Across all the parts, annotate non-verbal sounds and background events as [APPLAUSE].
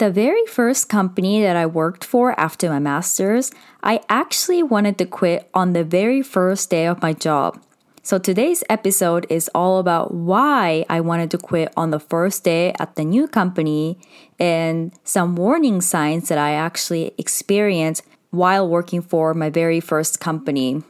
The very first company that I worked for after my master's, I actually wanted to quit on the very first day of my job. So today's episode is all about why I wanted to quit on the first day at the new company and some warning signs that I actually experienced while working for my very first company.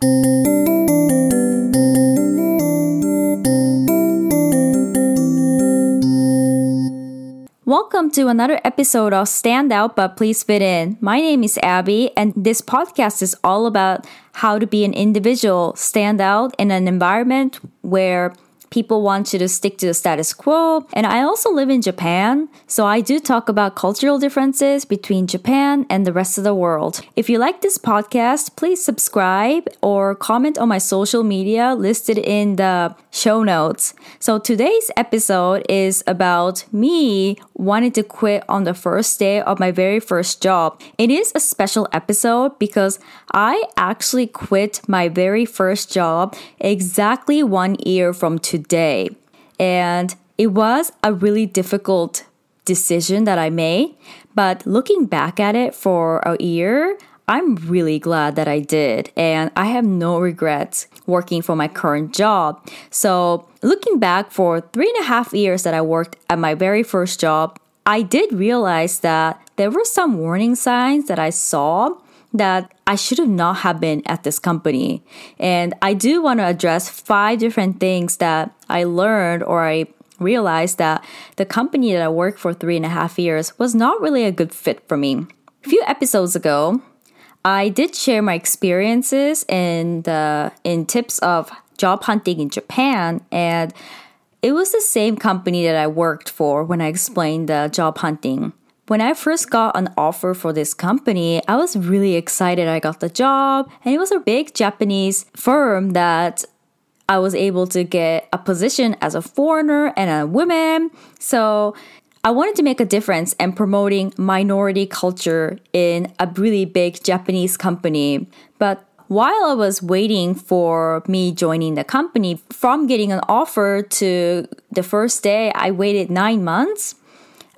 Welcome to another episode of Stand Out But Please Fit In. My name is Abby, and this podcast is all about how to be an individual, stand out in an environment where people want you to stick to the status quo. And I also live in Japan, so I do talk about cultural differences between Japan and the rest of the world. If you like this podcast, please subscribe or comment on my social media listed in the show notes. So today's episode is about me wanting to quit on the first day of my very first job. It is a special episode because I actually quit my very first job exactly one year from today today. And it was a really difficult decision that I made. But looking back at it for a year, I'm really glad that I did. And I have no regrets working for my current job. So, looking back for three and a half years that I worked at my very first job, I did realize that there were some warning signs that I saw that I should have not have been at this company. And I do want to address five different things that I learned or I realized that the company that I worked for three and a half years was not really a good fit for me. A few episodes ago, I did share my experiences the in tips of job hunting in Japan and it was the same company that I worked for when I explained the job hunting. When I first got an offer for this company, I was really excited I got the job, and it was a big Japanese firm that I was able to get a position as a foreigner and a woman. So I wanted to make a difference in promoting minority culture in a really big Japanese company. But while I was waiting for me joining the company, from getting an offer to the first day, I waited nine months.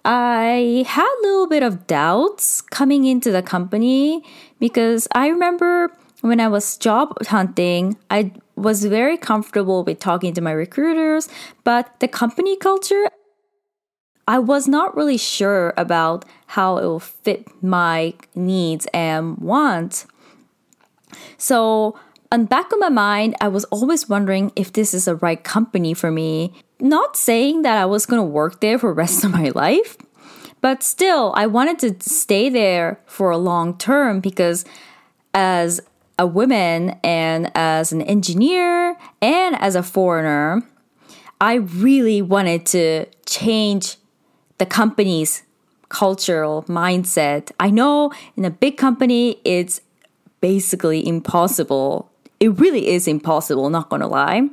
I had a little bit of doubts coming into the company because I remember when I was job hunting, I was very comfortable with talking to my recruiters, but the company culture, I was not really sure about how it will fit my needs and wants. So, on back of my mind, I was always wondering if this is the right company for me. Not saying that I was going to work there for the rest of my life, but still, I wanted to stay there for a long term because as a woman and as an engineer and as a foreigner, I really wanted to change the company's cultural mindset. I know in a big company, it's basically impossible it really is impossible, not gonna lie.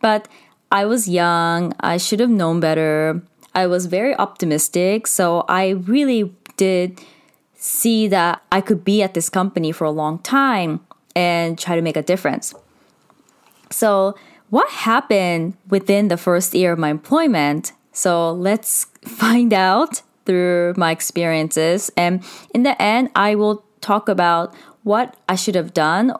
But I was young, I should have known better. I was very optimistic, so I really did see that I could be at this company for a long time and try to make a difference. So, what happened within the first year of my employment? So, let's [LAUGHS] find out through my experiences. And in the end, I will talk about what I should have done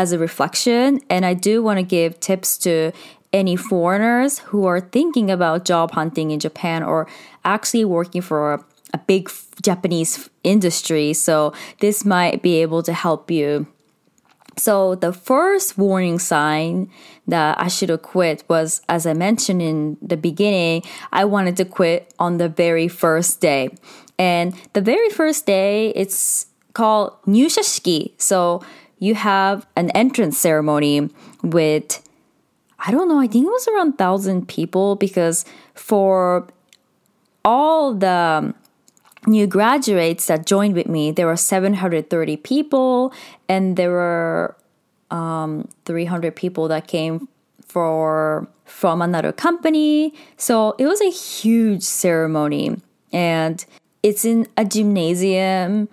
as a reflection. And I do want to give tips to any foreigners who are thinking about job hunting in Japan or actually working for a, a big Japanese industry. So this might be able to help you. So the first warning sign that I should have quit was, as I mentioned in the beginning, I wanted to quit on the very first day. And the very first day, it's called Nyushashiki. So you have an entrance ceremony with I don't know, I think it was around 1000 people because for all the new graduates that joined with me, there were 730 people and there were um, 300 people that came for from another company. So it was a huge ceremony and it's in a gymnasium.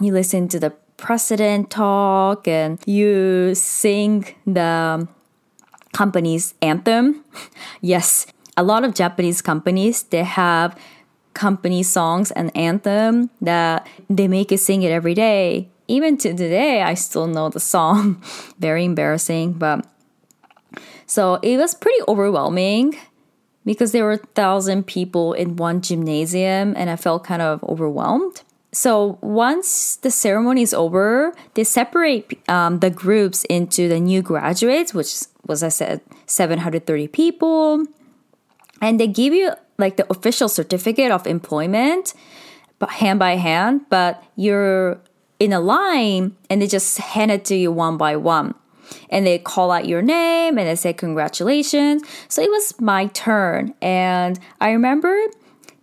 You listen to the president talk and you sing the company's anthem. [LAUGHS] yes, a lot of Japanese companies they have company songs and anthem that they make you sing it every day. Even to today, I still know the song. [LAUGHS] Very embarrassing, but so it was pretty overwhelming because there were a thousand people in one gymnasium and I felt kind of overwhelmed. So once the ceremony is over, they separate um, the groups into the new graduates, which was I said 730 people, and they give you like the official certificate of employment, hand by hand. But you're in a line, and they just hand it to you one by one and they call out your name and they say congratulations. So it was my turn. And I remember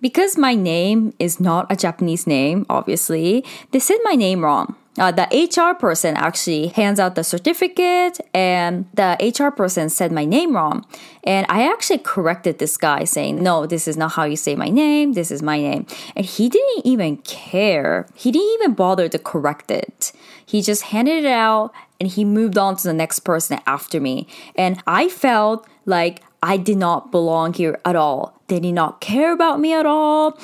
because my name is not a Japanese name, obviously, they said my name wrong. Uh, the HR person actually hands out the certificate, and the HR person said my name wrong. And I actually corrected this guy saying, No, this is not how you say my name, this is my name. And he didn't even care. He didn't even bother to correct it. He just handed it out and he moved on to the next person after me. And I felt like I did not belong here at all. They did not care about me at all.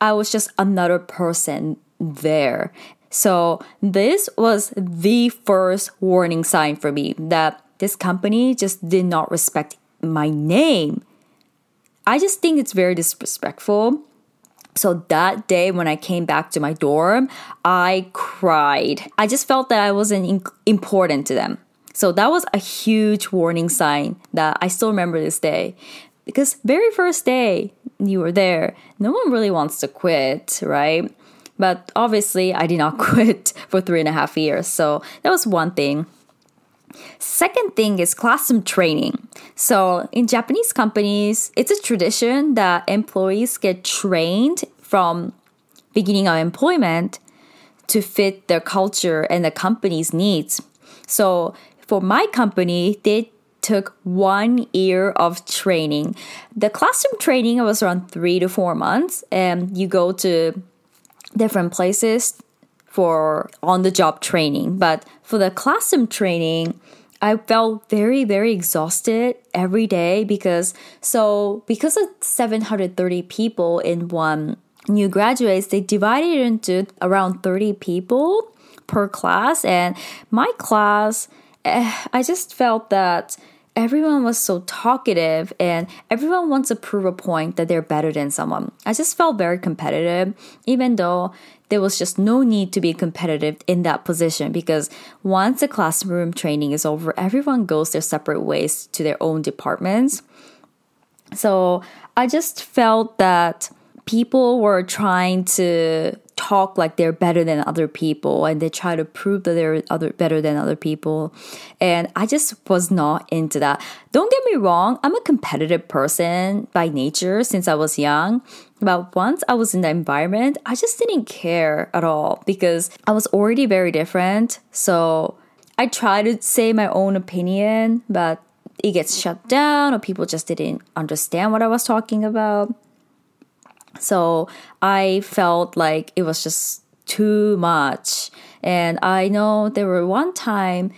I was just another person there. So, this was the first warning sign for me that this company just did not respect my name. I just think it's very disrespectful. So that day when I came back to my dorm, I cried. I just felt that I wasn't important to them. So that was a huge warning sign that I still remember this day. Because very first day you were there, no one really wants to quit, right? But obviously, I did not [LAUGHS] quit for three and a half years. So that was one thing. Second thing is classroom training. So in Japanese companies, it's a tradition that employees get trained from beginning of employment to fit their culture and the company's needs. So for my company, they took one year of training. The classroom training was around three to four months, and you go to different places for on the job training. But for the classroom training, I felt very, very exhausted every day because so because of 730 people in one new graduates, they divided into around 30 people per class. And my class, eh, I just felt that everyone was so talkative and everyone wants to prove a point that they're better than someone. I just felt very competitive, even though there was just no need to be competitive in that position because once the classroom training is over, everyone goes their separate ways to their own departments. So I just felt that people were trying to talk like they're better than other people and they try to prove that they're other better than other people. And i just was not into that. Don't get me wrong i'm a competitive person by nature since i was young but once i was in the environment i just didn't care at all because i was already very different. So i tried to say my own opinion but it gets shut down or people just didn't understand what i was talking about so I felt like it was just too much. And I know there were one time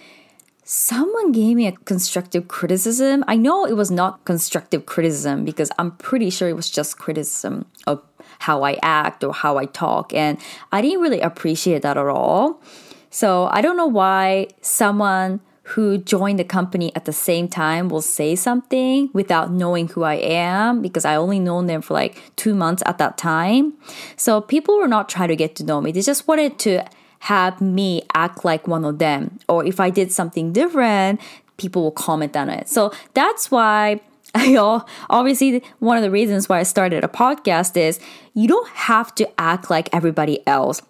someone gave me a constructive criticism. I know it was not constructive criticism because I'm pretty sure it was just criticism of how I act or how I talk. And I didn't really appreciate that at all. So I don't know why someone who joined the company at the same time will say something without knowing who I am because I only known them for like two months at that time. So people were not trying to get to know me. They just wanted to have me act like one of them. Or if I did something different, people will comment on it. So that's why [LAUGHS] I obviously one of the reasons why I started a podcast is you don't have to act like everybody else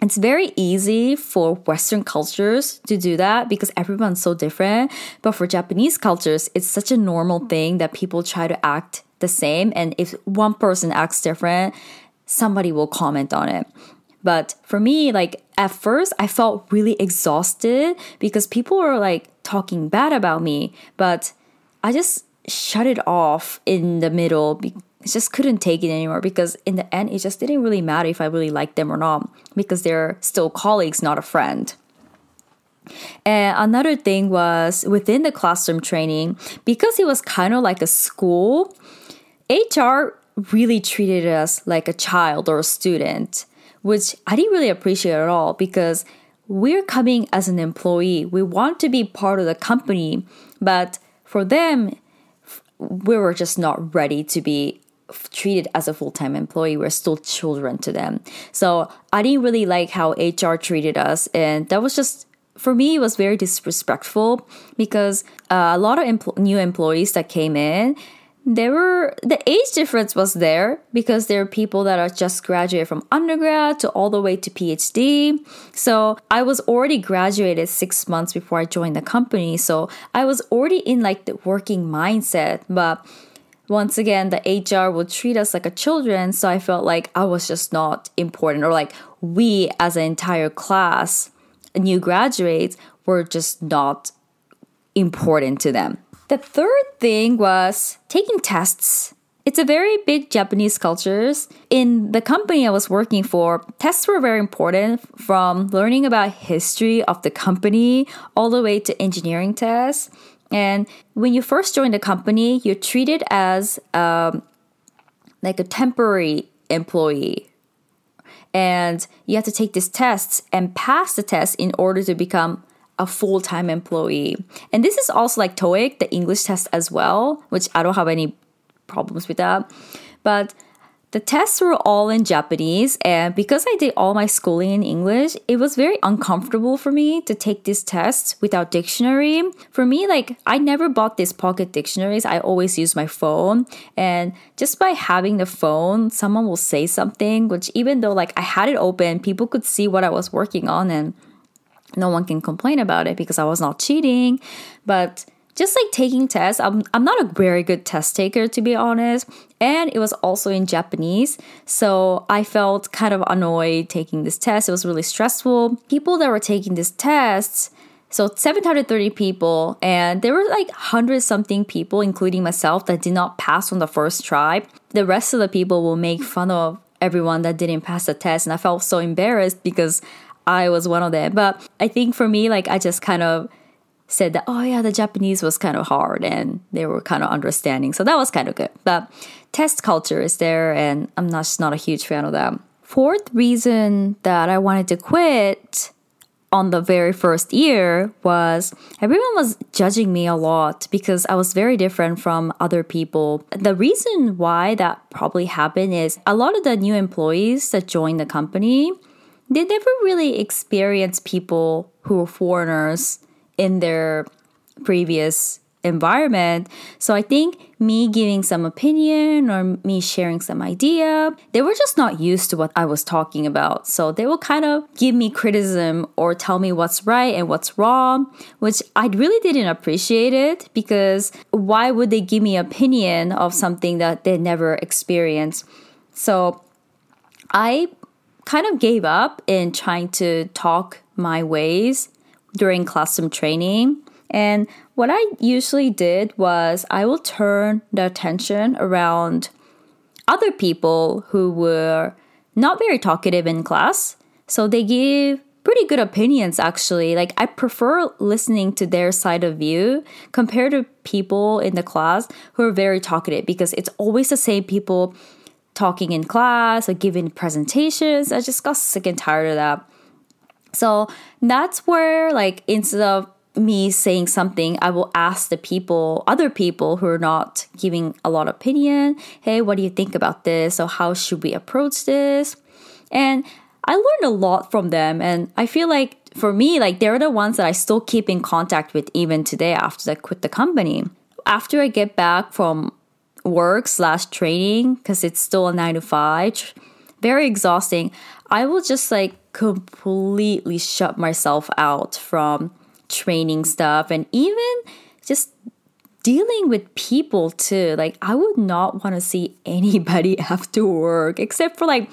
it's very easy for Western cultures to do that because everyone's so different. But for Japanese cultures, it's such a normal thing that people try to act the same. And if one person acts different, somebody will comment on it. But for me, like at first, I felt really exhausted because people were like talking bad about me. But I just shut it off in the middle I just couldn't take it anymore because in the end, it just didn't really matter if I really liked them or not because they're still colleagues, not a friend. And another thing was within the classroom training, because it was kind of like a school, HR really treated us like a child or a student, which I didn't really appreciate at all because we're coming as an employee. We want to be part of the company, but for them, we were just not ready to be treated as a full-time employee we're still children to them. So i didn't really like how hr treated us and that was just for me it was very disrespectful because uh, a lot of empl- new employees that came in there were the age difference was there because there are people that are just graduated from undergrad to all the way to phd so i was already graduated six months before i joined the company so i was already in like the working mindset but once again the hr would treat us like a children so i felt like i was just not important or like we as an entire class new graduates were just not important to them the third thing was taking tests. It's a very big Japanese cultures. In the company I was working for, tests were very important from learning about history of the company all the way to engineering tests. And when you first join the company, you're treated as um, like a temporary employee. And you have to take these tests and pass the test in order to become a full time employee. And this is also like TOEIC, the English test as well, which I don't have any problems with that. But the tests were all in Japanese, and because I did all my schooling in English, it was very uncomfortable for me to take these tests without dictionary. For me, like, I never bought these pocket dictionaries, I always use my phone. And just by having the phone, someone will say something, which even though like I had it open, people could see what I was working on and no one can complain about it because I was not cheating. But just like taking tests, I'm, I'm not a very good test taker to be honest. And it was also in Japanese. So I felt kind of annoyed taking this test. It was really stressful. People that were taking this tests, so 730 people, and there were like 100 something people, including myself, that did not pass on the first try. The rest of the people will make fun of everyone that didn't pass the test. And I felt so embarrassed because I was one of them. But I think for me, like I just kind of said that, oh yeah, the Japanese was kind of hard and they were kind of understanding. So that was kind of good. But test culture is there and I'm not just not a huge fan of that. Fourth reason that I wanted to quit on the very first year was everyone was judging me a lot because I was very different from other people. The reason why that probably happened is a lot of the new employees that joined the company they never really experienced people who were foreigners in their previous environment. So I think me giving some opinion or me sharing some idea, they were just not used to what I was talking about. So they will kind of give me criticism or tell me what's right and what's wrong, which I really didn't appreciate it because why would they give me opinion of something that they never experienced? So I kind of gave up in trying to talk my ways during classroom training. And what I usually did was I will turn the attention around other people who were not very talkative in class. So they give pretty good opinions actually. Like I prefer listening to their side of view compared to people in the class who are very talkative because it's always the same people talking in class or giving presentations. I just got sick and tired of that. So that's where, like, instead of me saying something, I will ask the people, other people who are not giving a lot of opinion, hey, what do you think about this? Or how should we approach this? And I learned a lot from them. And I feel like for me, like, they're the ones that I still keep in contact with even today after I quit the company. After I get back from work slash training because it's still a nine to five very exhausting i will just like completely shut myself out from training stuff and even just dealing with people too. Like, I would not want to see [LAUGHS] anybody after work except for like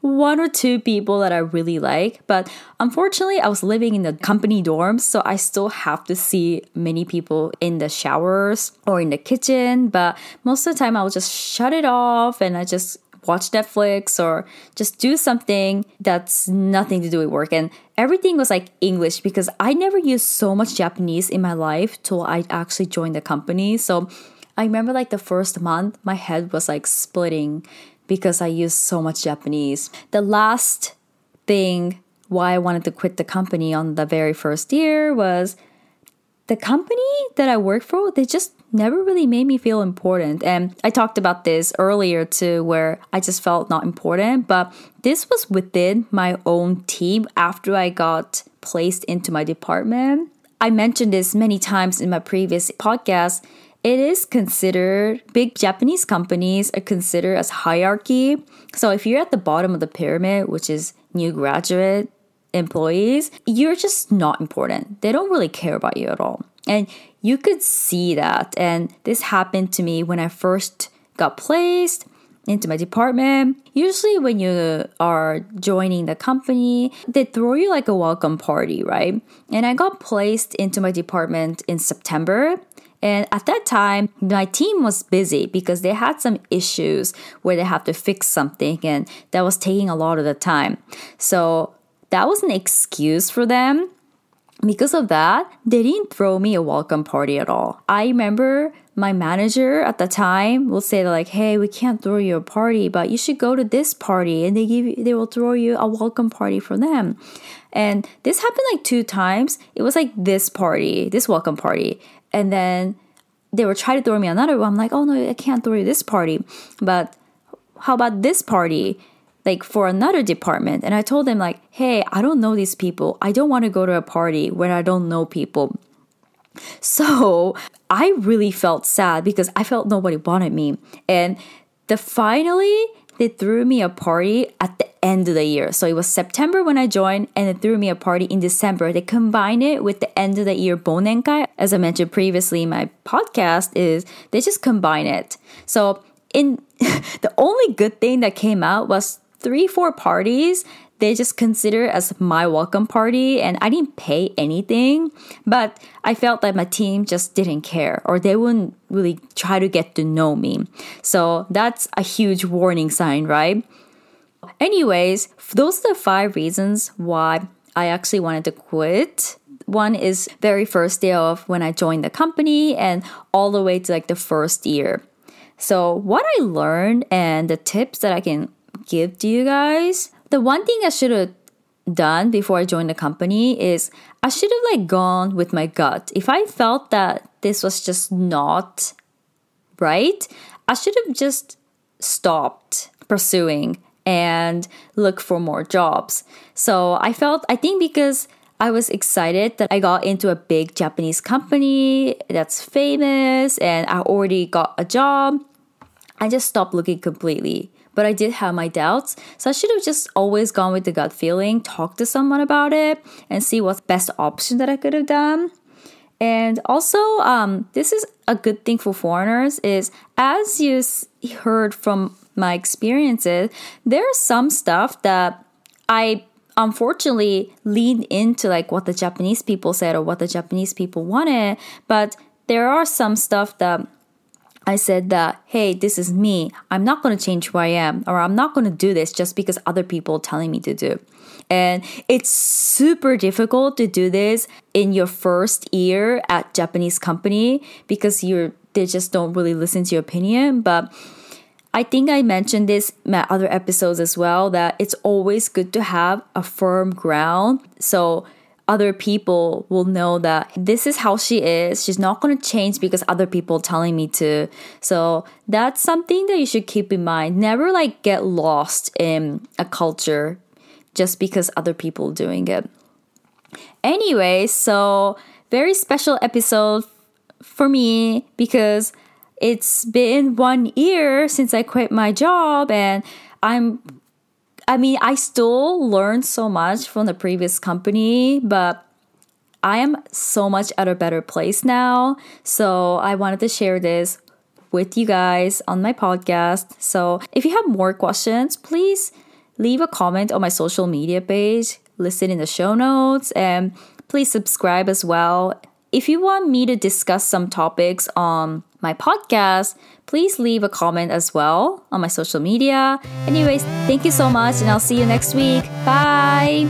one or two people that I really like. But unfortunately, I was living in the company dorms, so I still have to see many people in the showers or in the kitchen. But most of the time, I'll just shut it off and I just watch Netflix or just do something that's nothing to do with work. And everything was like English because I never used so much Japanese in my life till I actually joined the company. So I remember like the first month, my head was like splitting because I used so much Japanese. The last thing why I wanted to quit the company on the very first year was the company that I work for, they just never really made me feel important. And I talked about this earlier too, where I just felt not important. But this was within my own team after I got placed into my department. I mentioned this many times in my previous podcast. It is considered, big Japanese companies are considered as hierarchy. So if you're at the bottom of the pyramid, which is new graduate employees, you're just not important. They don't really care about you at all. And you could see that. And this happened to me when I first got placed into my department. Usually, when you are joining the company, they throw you like a welcome party, right? And I got placed into my department in September. And at that time, my team was busy because they had some issues where they have to fix something, and that was taking a lot of the time. So that was an excuse for them. Because of that, they didn't throw me a welcome party at all. I remember my manager at the time will say like, "Hey, we can't throw you a party, but you should go to this party," and they give you, they will throw you a welcome party for them. And this happened like two times. It was like this party, this welcome party, and then they were trying to throw me another one. I'm like, "Oh no, I can't throw you this party," but how about this party? Like for another department and i told them like hey i don't know these people. I don't want to go to a party where i don't know people. So i really felt sad because i felt nobody wanted me. And the finally they threw me a party at the end of the year. So it was september when i joined and they threw me a party in december. They combined it with the end of the year bonenkai. As i mentioned previously my podcast is they just combine it. So in [LAUGHS] the only good thing that came out was three, four parties they just consider as my welcome party and I didn't pay anything, but I felt that my team just didn't care or they wouldn't really try to get to know me. So that's a huge warning sign, right? Anyways, those are the five reasons why I actually wanted to quit. One is very first day of when I joined the company and all the way to like the first year. So what I learned and the tips that I can give to you guys. The one thing I should have done before I joined the company is I should have like gone with my gut. If I felt that this was just not right, I should have just stopped pursuing and look for more jobs. So I felt I think because I was excited that I got into a big Japanese company that's famous and I already got a job. I just stopped looking completely but I did have my doubts. So I should have just always gone with the gut feeling, talk to someone about it, and see what's best option that I could have done. And also, um, this is a good thing for foreigners is as you heard from my experiences, there's some stuff that I unfortunately leaned into like what the Japanese people said or what the Japanese people wanted, but there are some stuff that I said that, hey, this is me. I'm not going to change who I am, or I'm not going to do this just because other people are telling me to do. And it's super difficult to do this in your first year at Japanese company because you're they just don't really listen to your opinion. But I think I mentioned this in my other episodes as well that it's always good to have a firm ground. So other people will know that this is how she is. She's not going to change because other people telling me to. So that's something that you should keep in mind. Never like get lost in a culture just because other people doing it. Anyway, so very special episode for me because it's been one year since I quit my job and I'm I mean, I still learned so much from the previous company, but I am so much at a better place now. So I wanted to share this with you guys on my podcast. So if you have more questions, please leave a comment on my social media page, listen in the show notes, and please subscribe as well. If you want me to discuss some topics on my podcast, please leave a comment as well on my social media. Anyways, thank you so much, and I'll see you next week. Bye.